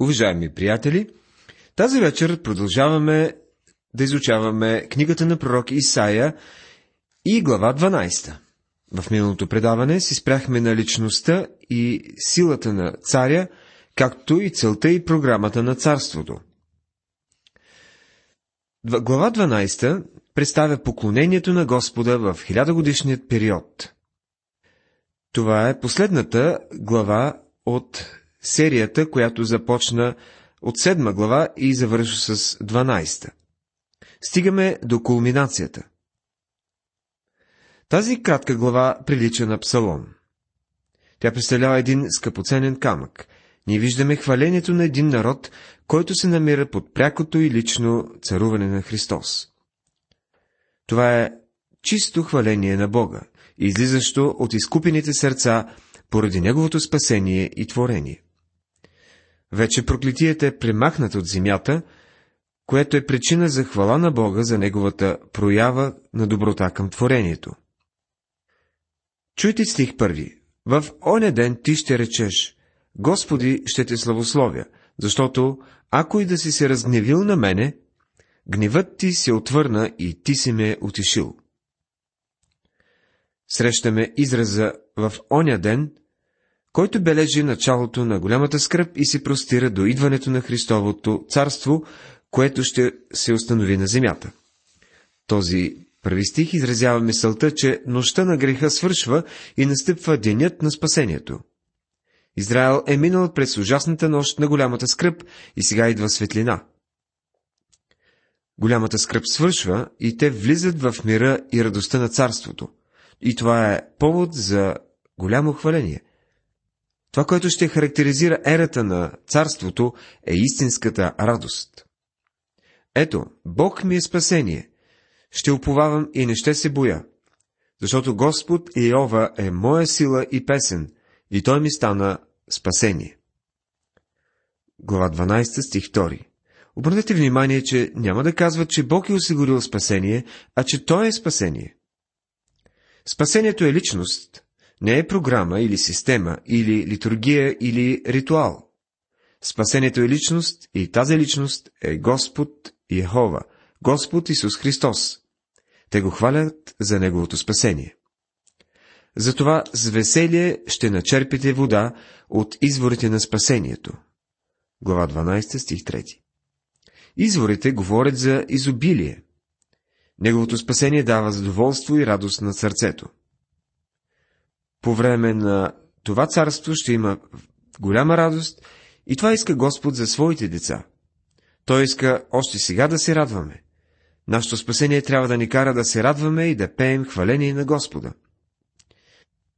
Уважаеми приятели, тази вечер продължаваме да изучаваме книгата на пророк Исаия и глава 12. В миналото предаване си спряхме на личността и силата на царя, както и целта и програмата на царството. Глава 12 представя поклонението на Господа в хилядогодишният период. Това е последната глава от серията, която започна от седма глава и завършва с 12. Стигаме до кулминацията. Тази кратка глава прилича на псалом. Тя представлява един скъпоценен камък. Ние виждаме хвалението на един народ, който се намира под прякото и лично царуване на Христос. Това е чисто хваление на Бога, излизащо от изкупените сърца поради Неговото спасение и творение. Вече проклетията е премахната от земята, което е причина за хвала на Бога за Неговата проява на доброта към творението. Чуйте стих първи. В оня ден ти ще речеш, Господи, ще те славословя, защото, ако и да си се разгневил на мене, гневът ти се отвърна и ти си ме утешил. Срещаме израза в оня ден, който бележи началото на голямата скръп и се простира до идването на Христовото царство, което ще се установи на земята. Този първи стих изразява мисълта, че нощта на греха свършва и настъпва денят на спасението. Израел е минал през ужасната нощ на голямата скръп и сега идва светлина. Голямата скръп свършва и те влизат в мира и радостта на царството. И това е повод за голямо хваление – това, което ще характеризира ерата на царството, е истинската радост. Ето, Бог ми е спасение. Ще уповавам и не ще се боя, защото Господ Иова е моя сила и песен, и Той ми стана спасение. Глава 12, стих 2 Обърнете внимание, че няма да казват, че Бог е осигурил спасение, а че Той е спасение. Спасението е личност, не е програма или система, или литургия, или ритуал. Спасението е личност и тази личност е Господ Йехова, Господ Исус Христос. Те го хвалят за Неговото спасение. Затова с веселие ще начерпите вода от изворите на спасението. Глава 12, стих 3. Изворите говорят за изобилие. Неговото спасение дава задоволство и радост на сърцето по време на това царство ще има голяма радост и това иска Господ за своите деца. Той иска още сега да се радваме. Нашето спасение трябва да ни кара да се радваме и да пеем хваление на Господа.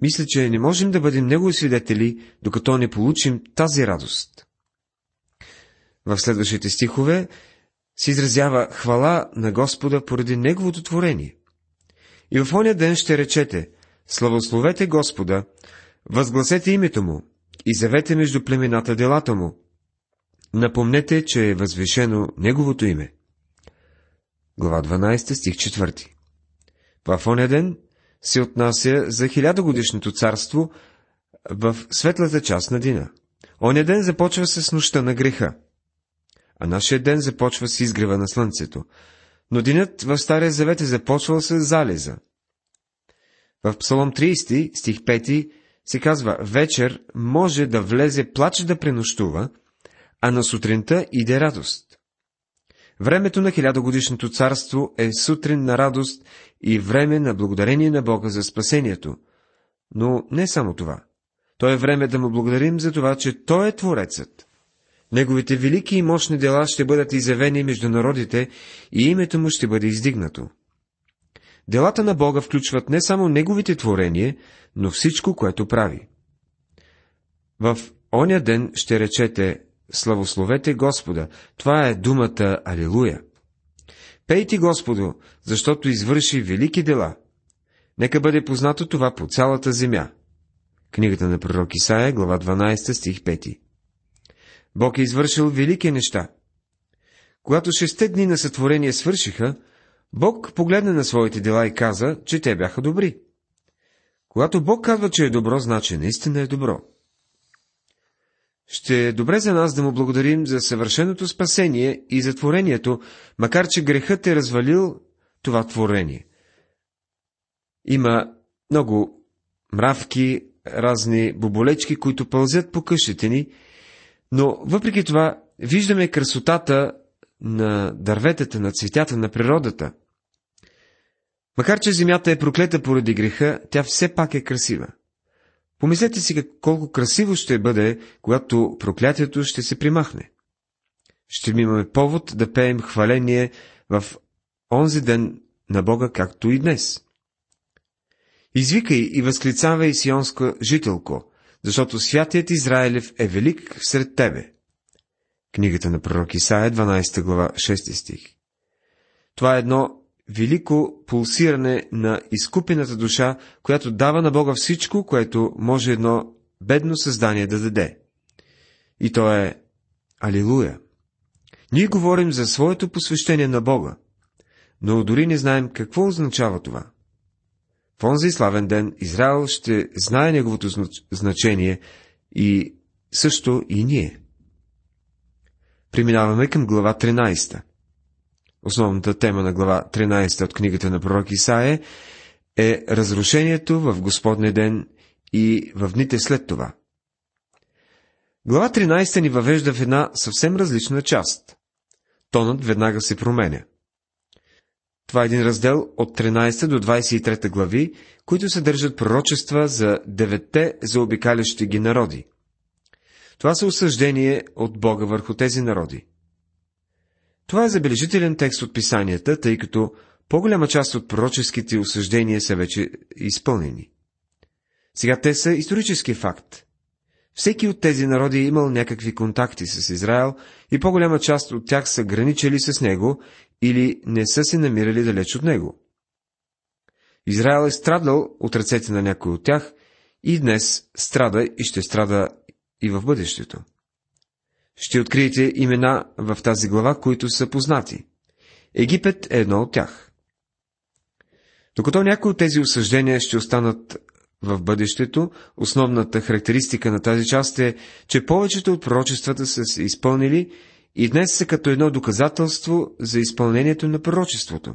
Мисля, че не можем да бъдем Негови свидетели, докато не получим тази радост. В следващите стихове се изразява хвала на Господа поради Неговото творение. И в оня ден ще речете – Славословете Господа, възгласете името Му и завете между племената делата Му. Напомнете, че е възвишено Неговото име. Глава 12, стих 4 В оня ден се отнася за хилядогодишното царство в светлата част на дина. Оня ден започва с нощта на греха, а нашия ден започва с изгрева на слънцето, но денят в Стария Завет е започвал с залеза, в Псалом 30, стих 5 се казва, вечер може да влезе плач да пренощува, а на сутринта иде радост. Времето на хилядогодишното царство е сутрин на радост и време на благодарение на Бога за спасението. Но не само това. То е време да му благодарим за това, че Той е Творецът. Неговите велики и мощни дела ще бъдат изявени между народите и името му ще бъде издигнато. Делата на Бога включват не само Неговите творения, но всичко, което прави. В оня ден ще речете Славословете Господа. Това е думата Алилуя. Пейте Господу, защото извърши велики дела. Нека бъде познато това по цялата земя. Книгата на пророк Исаия, глава 12, стих 5. Бог е извършил велики неща. Когато шесте дни на сътворение свършиха, Бог погледна на своите дела и каза, че те бяха добри. Когато Бог казва, че е добро, значи наистина е добро. Ще е добре за нас да му благодарим за съвършеното спасение и за творението, макар че грехът е развалил това творение. Има много мравки, разни боболечки, които пълзят по къщите ни, но въпреки това виждаме красотата на дърветата, на цветята, на природата. Макар, че земята е проклета поради греха, тя все пак е красива. Помислете си колко красиво ще бъде, когато проклятието ще се примахне. Ще имаме повод да пеем хваление в онзи ден на Бога, както и днес. Извикай и възклицавай сионска жителко, защото святият Израилев е велик сред тебе. Книгата на пророк Исаия, 12 глава, 6 стих. Това е едно велико пулсиране на изкупената душа, която дава на Бога всичко, което може едно бедно създание да даде. И то е Алилуя. Ние говорим за своето посвещение на Бога, но дори не знаем какво означава това. В онзи славен ден Израел ще знае неговото значение и също и ние. Преминаваме към глава 13. Основната тема на глава 13 от книгата на пророк Исаия е разрушението в Господния ден и в дните след това. Глава 13 ни въвежда в една съвсем различна част. Тонът веднага се променя. Това е един раздел от 13 до 23 глави, които съдържат пророчества за деветте заобикалящи ги народи. Това са осъждение от Бога върху тези народи. Това е забележителен текст от писанията, тъй като по-голяма част от пророческите осъждения са вече изпълнени. Сега те са исторически факт. Всеки от тези народи е имал някакви контакти с Израел и по-голяма част от тях са граничили с него или не са се намирали далеч от него. Израел е страдал от ръцете на някой от тях и днес страда и ще страда и в бъдещето. Ще откриете имена в тази глава, които са познати. Египет е едно от тях. Докато някои от тези осъждения ще останат в бъдещето, основната характеристика на тази част е, че повечето от пророчествата са се изпълнили и днес са като едно доказателство за изпълнението на пророчеството.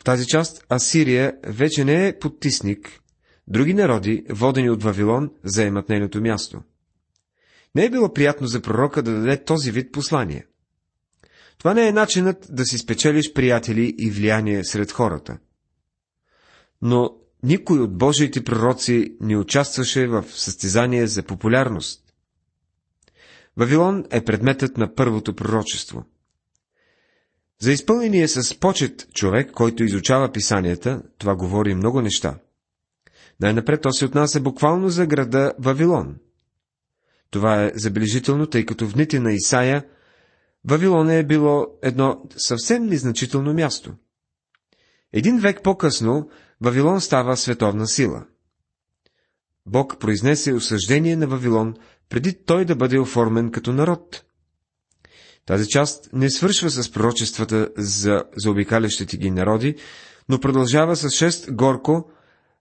В тази част Асирия вече не е подтисник, други народи, водени от Вавилон, заемат нейното място. Не е било приятно за пророка да даде този вид послание. Това не е начинът да си спечелиш приятели и влияние сред хората. Но никой от Божиите пророци не участваше в състезание за популярност. Вавилон е предметът на първото пророчество. За изпълнение с почет човек, който изучава писанията, това говори много неща. Най-напред то се отнася буквално за града Вавилон – това е забележително, тъй като в дните на Исаия Вавилон е било едно съвсем незначително място. Един век по-късно Вавилон става световна сила. Бог произнесе осъждение на Вавилон, преди той да бъде оформен като народ. Тази част не свършва с пророчествата за заобикалящите ги народи, но продължава с шест горко,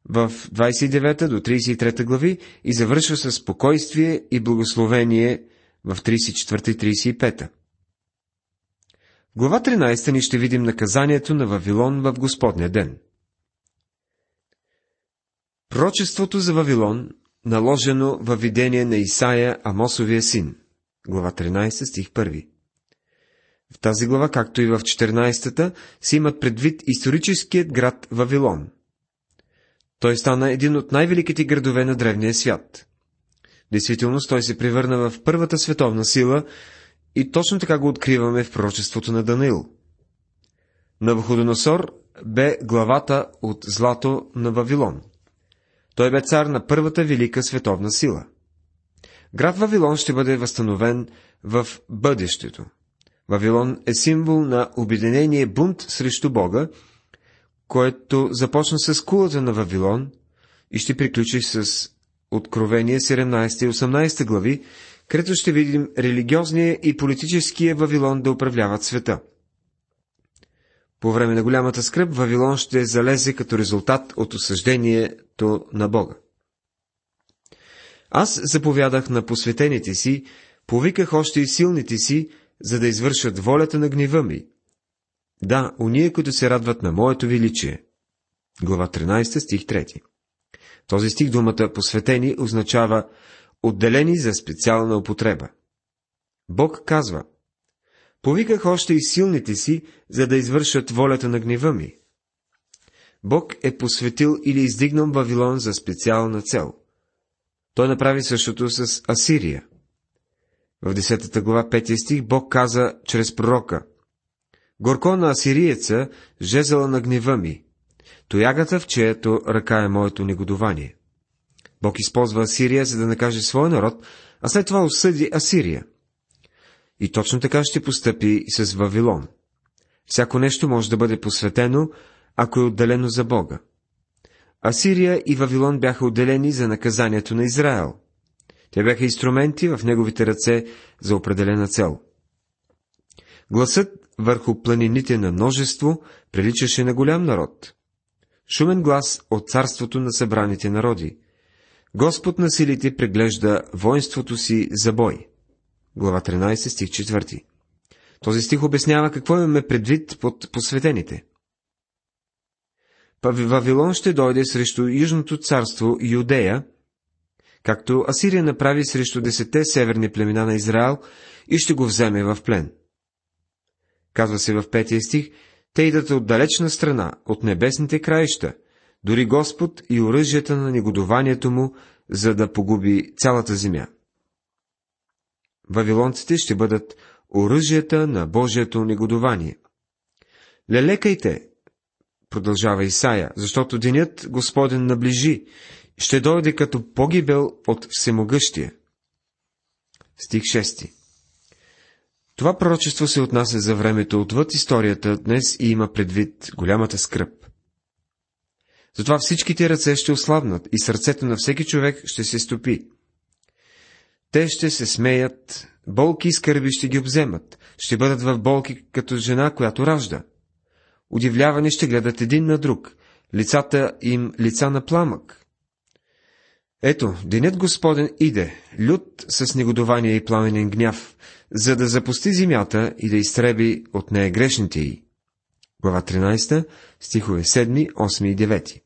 в 29 до 33 глави и завършва с спокойствие и благословение в 34 и 35. глава 13 ни ще видим наказанието на Вавилон в Господния ден. Прочеството за Вавилон, наложено във видение на Исаия, Амосовия син. Глава 13, стих 1. В тази глава, както и в 14-та, се имат предвид историческият град Вавилон – той стана един от най-великите градове на древния свят. Действителност той се превърна в първата световна сила и точно така го откриваме в пророчеството на Даниил. Навуходоносор бе главата от злато на Вавилон. Той бе цар на първата велика световна сила. Град Вавилон ще бъде възстановен в бъдещето. Вавилон е символ на обединение бунт срещу Бога което започна с кулата на Вавилон и ще приключи с Откровение 17 и 18 глави, където ще видим религиозния и политическия Вавилон да управляват света. По време на голямата скръп Вавилон ще залезе като резултат от осъждението на Бога. Аз заповядах на посветените си, повиках още и силните си, за да извършат волята на гнева ми. Да, уния, които се радват на моето величие. Глава 13, стих 3. Този стих думата посветени означава отделени за специална употреба. Бог казва, повиках още и силните си, за да извършат волята на гнева ми. Бог е посветил или издигнал Вавилон за специална цел. Той направи същото с Асирия. В 10 глава 5 стих Бог каза чрез пророка Горко на асириеца, жезела на гнева ми, тоягата в чието ръка е моето негодование. Бог използва Асирия, за да накаже своя народ, а след това осъди Асирия. И точно така ще постъпи и с Вавилон. Всяко нещо може да бъде посветено, ако е отделено за Бога. Асирия и Вавилон бяха отделени за наказанието на Израел. Те бяха инструменти в неговите ръце за определена цел. Гласът върху планините на множество приличаше на голям народ. Шумен глас от царството на събраните народи. Господ на силите преглежда воинството си за бой. Глава 13, стих 4. Този стих обяснява какво имаме предвид под посветените. Вавилон ще дойде срещу Южното царство Юдея, както Асирия направи срещу десете северни племена на Израел и ще го вземе в плен. Казва се в петия стих, те идат от далечна страна, от небесните краища, дори Господ и оръжията на негодованието му, за да погуби цялата земя. Вавилонците ще бъдат оръжията на Божието негодование. Лелекайте, продължава Исаия, защото денят Господен наближи, ще дойде като погибел от всемогъщия. Стих 6 Това пророчество се отнася за времето отвъд историята днес и има предвид голямата скръп. Затова всичките ръце ще ослабнат и сърцето на всеки човек ще се стопи. Те ще се смеят, болки и скърби ще ги обземат, ще бъдат в болки като жена, която ражда. Удивлявани ще гледат един на друг, лицата им лица на пламък. Ето, денят Господен иде, лют с негодование и пламенен гняв, за да запусти земята и да изтреби от нея грешните й. Глава 13, стихове 7, 8 и 9.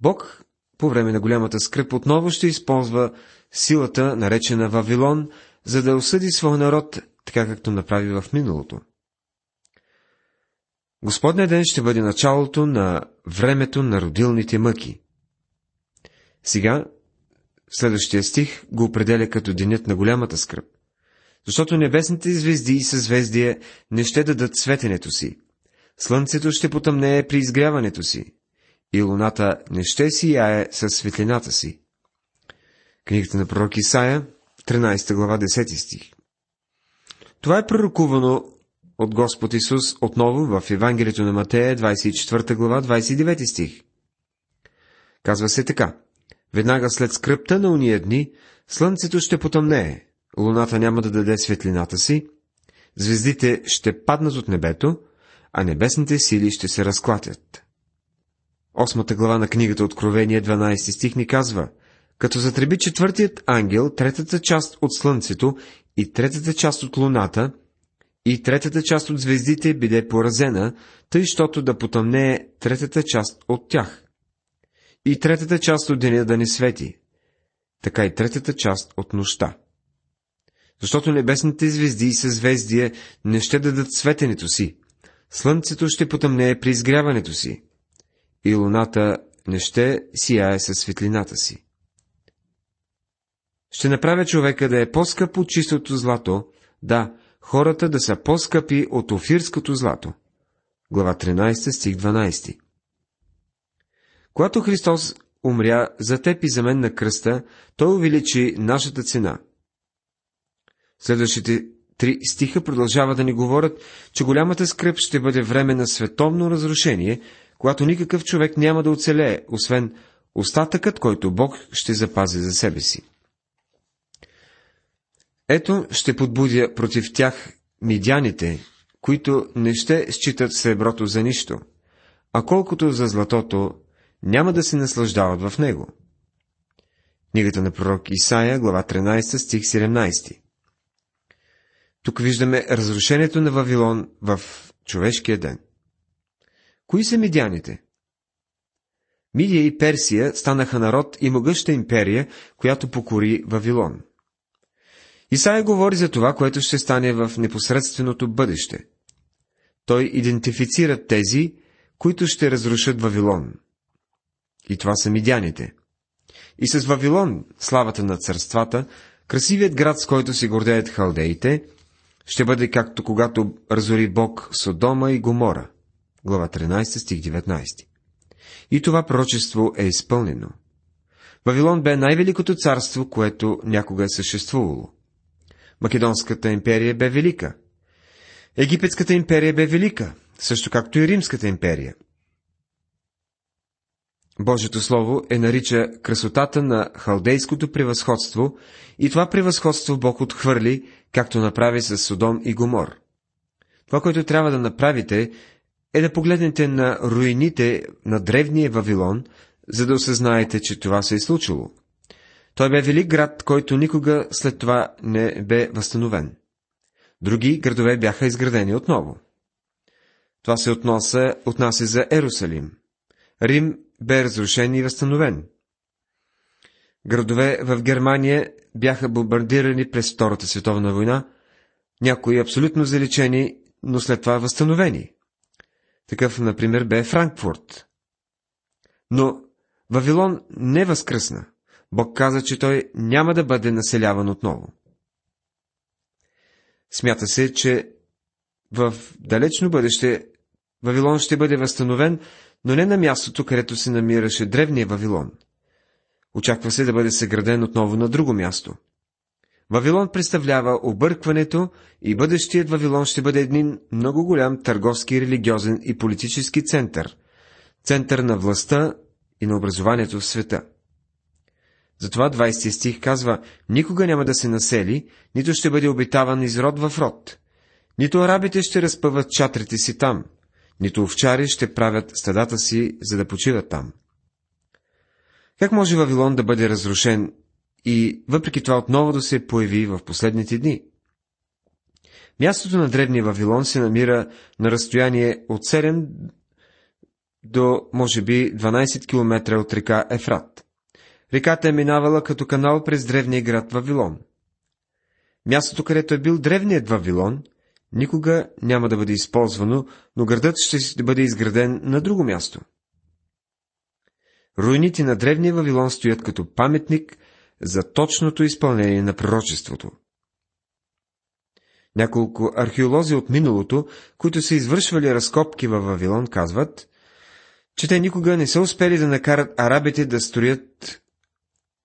Бог по време на голямата скръп отново ще използва силата, наречена Вавилон, за да осъди своя народ, така както направи в миналото. Господния ден ще бъде началото на времето на родилните мъки. Сега, следващия стих го определя като денят на голямата скръп. Защото небесните звезди и съзвездия не ще дадат светенето си. Слънцето ще потъмнее при изгряването си. И луната не ще сияе със светлината си. Книгата на пророк Исаия, 13 глава, 10 стих. Това е пророкувано от Господ Исус отново в Евангелието на Матея, 24 глава, 29 стих. Казва се така. Веднага след скръпта на уния дни, слънцето ще потъмнее, луната няма да даде светлината си, звездите ще паднат от небето, а небесните сили ще се разклатят. Осмата глава на книгата Откровение, 12 стих ни казва, като затреби четвъртият ангел, третата част от слънцето и третата част от луната, и третата част от звездите биде поразена, тъй, щото да потъмнее третата част от тях. И третата част от деня да не свети, така и третата част от нощта. Защото небесните звезди и съзвездия не ще дадат светенето си, слънцето ще потъмнее при изгряването си, и луната не ще сияе със светлината си. Ще направя човека да е по-скъп от чистото злато, да, хората да са по-скъпи от офирското злато. Глава 13, стих 12. Когато Христос умря за теб и за мен на кръста, Той увеличи нашата цена. Следващите три стиха продължава да ни говорят, че голямата скръп ще бъде време на световно разрушение, когато никакъв човек няма да оцелее, освен остатъкът, който Бог ще запази за себе си. Ето ще подбудя против тях мидяните, които не ще считат среброто за нищо, а колкото за златото, няма да се наслаждават в него. Книгата на пророк Исаия, глава 13, стих 17. Тук виждаме разрушението на Вавилон в човешкия ден. Кои са мидяните? Мидия и Персия станаха народ и могъща империя, която покори Вавилон. Исаия говори за това, което ще стане в непосредственото бъдеще. Той идентифицира тези, които ще разрушат Вавилон. И това са мидяните. И с Вавилон, славата на царствата, красивият град, с който си гордеят халдеите, ще бъде както когато разори Бог Содома и Гомора. Глава 13, стих 19. И това пророчество е изпълнено. Вавилон бе най-великото царство, което някога е съществувало. Македонската империя бе велика. Египетската империя бе велика, също както и Римската империя. Божието Слово е нарича красотата на халдейското превъзходство и това превъзходство Бог отхвърли, както направи с Содом и Гомор. Това, което трябва да направите, е да погледнете на руините на древния Вавилон, за да осъзнаете, че това се е случило. Той бе велик град, който никога след това не бе възстановен. Други градове бяха изградени отново. Това се относа, отнася за Ерусалим. Рим бе разрушен и възстановен. Градове в Германия бяха бомбардирани през Втората световна война, някои абсолютно заличени, но след това възстановени. Такъв, например, бе Франкфурт. Но Вавилон не възкръсна. Бог каза, че той няма да бъде населяван отново. Смята се, че в далечно бъдеще Вавилон ще бъде възстановен, но не на мястото, където се намираше древния Вавилон. Очаква се да бъде съграден отново на друго място. Вавилон представлява объркването и бъдещият Вавилон ще бъде един много голям търговски, религиозен и политически център, център на властта и на образованието в света. Затова 20 стих казва, никога няма да се насели, нито ще бъде обитаван из род в род. Нито арабите ще разпъват чатрите си там, нито овчари ще правят стадата си, за да почиват там. Как може Вавилон да бъде разрушен и въпреки това отново да се появи в последните дни? Мястото на древния Вавилон се намира на разстояние от 7 до, може би, 12 км от река Ефрат. Реката е минавала като канал през древния град Вавилон. Мястото, където е бил древният Вавилон, никога няма да бъде използвано, но градът ще бъде изграден на друго място. Руините на древния Вавилон стоят като паметник за точното изпълнение на пророчеството. Няколко археолози от миналото, които са извършвали разкопки във Вавилон, казват, че те никога не са успели да накарат арабите да строят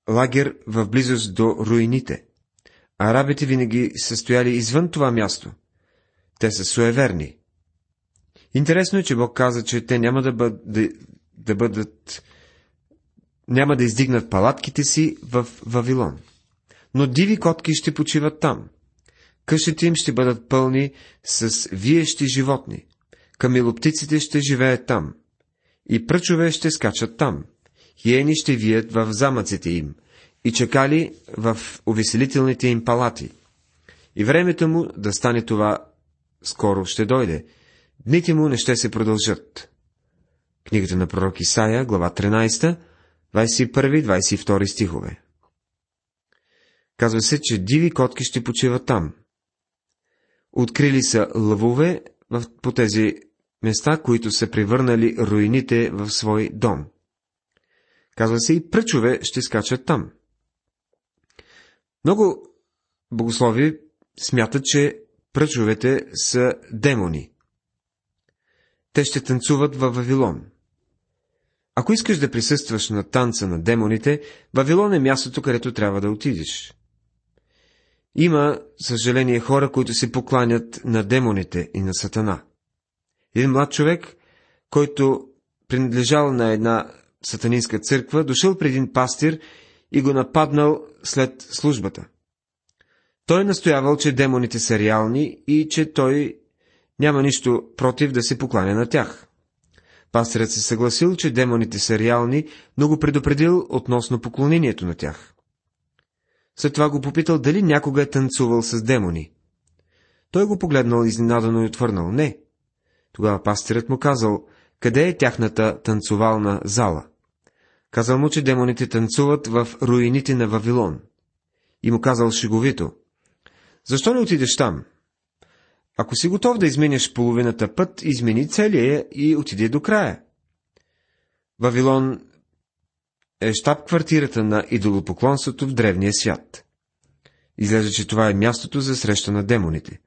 лагер в близост до руините. Арабите винаги са стояли извън това място. Те са суеверни. Интересно е, че Бог каза, че те няма да, бъд, да, да бъдат няма да издигнат палатките си в Вавилон. Но диви котки ще почиват там. Къщите им ще бъдат пълни с виещи животни. Камилоптиците ще живеят там. И пръчове ще скачат там. Хиени ще вият в замъците им. И чакали в увеселителните им палати. И времето му да стане това скоро ще дойде. Дните му не ще се продължат. Книгата на пророк Исаия, глава 13, 21-22 стихове. Казва се, че диви котки ще почиват там. Открили са лъвове в, по тези места, които са превърнали руините в свой дом. Казва се и пръчове ще скачат там. Много богослови смятат, че пръчовете са демони. Те ще танцуват във Вавилон. Ако искаш да присъстваш на танца на демоните, Вавилон е мястото, където трябва да отидеш. Има, съжаление, хора, които се покланят на демоните и на Сатана. Един млад човек, който принадлежал на една сатанинска църква, дошъл при един пастир и го нападнал след службата. Той настоявал, че демоните са реални и че той няма нищо против да се покланя на тях. Пастирът се съгласил, че демоните са реални, но го предупредил относно поклонението на тях. След това го попитал дали някога е танцувал с демони. Той го погледнал изненадано и отвърнал не. Тогава пастирът му казал, къде е тяхната танцовална зала. Казал му, че демоните танцуват в руините на Вавилон. И му казал шеговито, защо не отидеш там? Ако си готов да изменяш половината път, измени целия и отиде до края. Вавилон е щаб-квартирата на идолопоклонството в древния свят. Изглежда, че това е мястото за среща на демоните.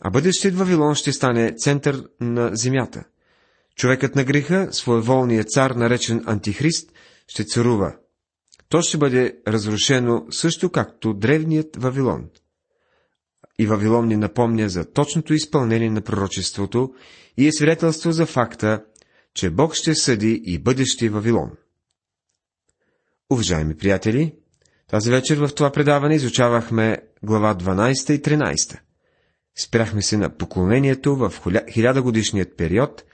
А бъдещият Вавилон ще стане център на земята. Човекът на греха, своеволният цар, наречен Антихрист, ще царува. То ще бъде разрушено също както древният Вавилон. И Вавилон ни напомня за точното изпълнение на пророчеството и е свидетелство за факта, че Бог ще съди и бъдещи Вавилон. Уважаеми приятели, тази вечер в това предаване изучавахме глава 12 и 13. Спряхме се на поклонението в хилядогодишният период,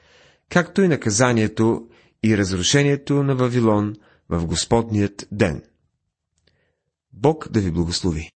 както и наказанието и разрушението на Вавилон в Господният ден. Бог да ви благослови!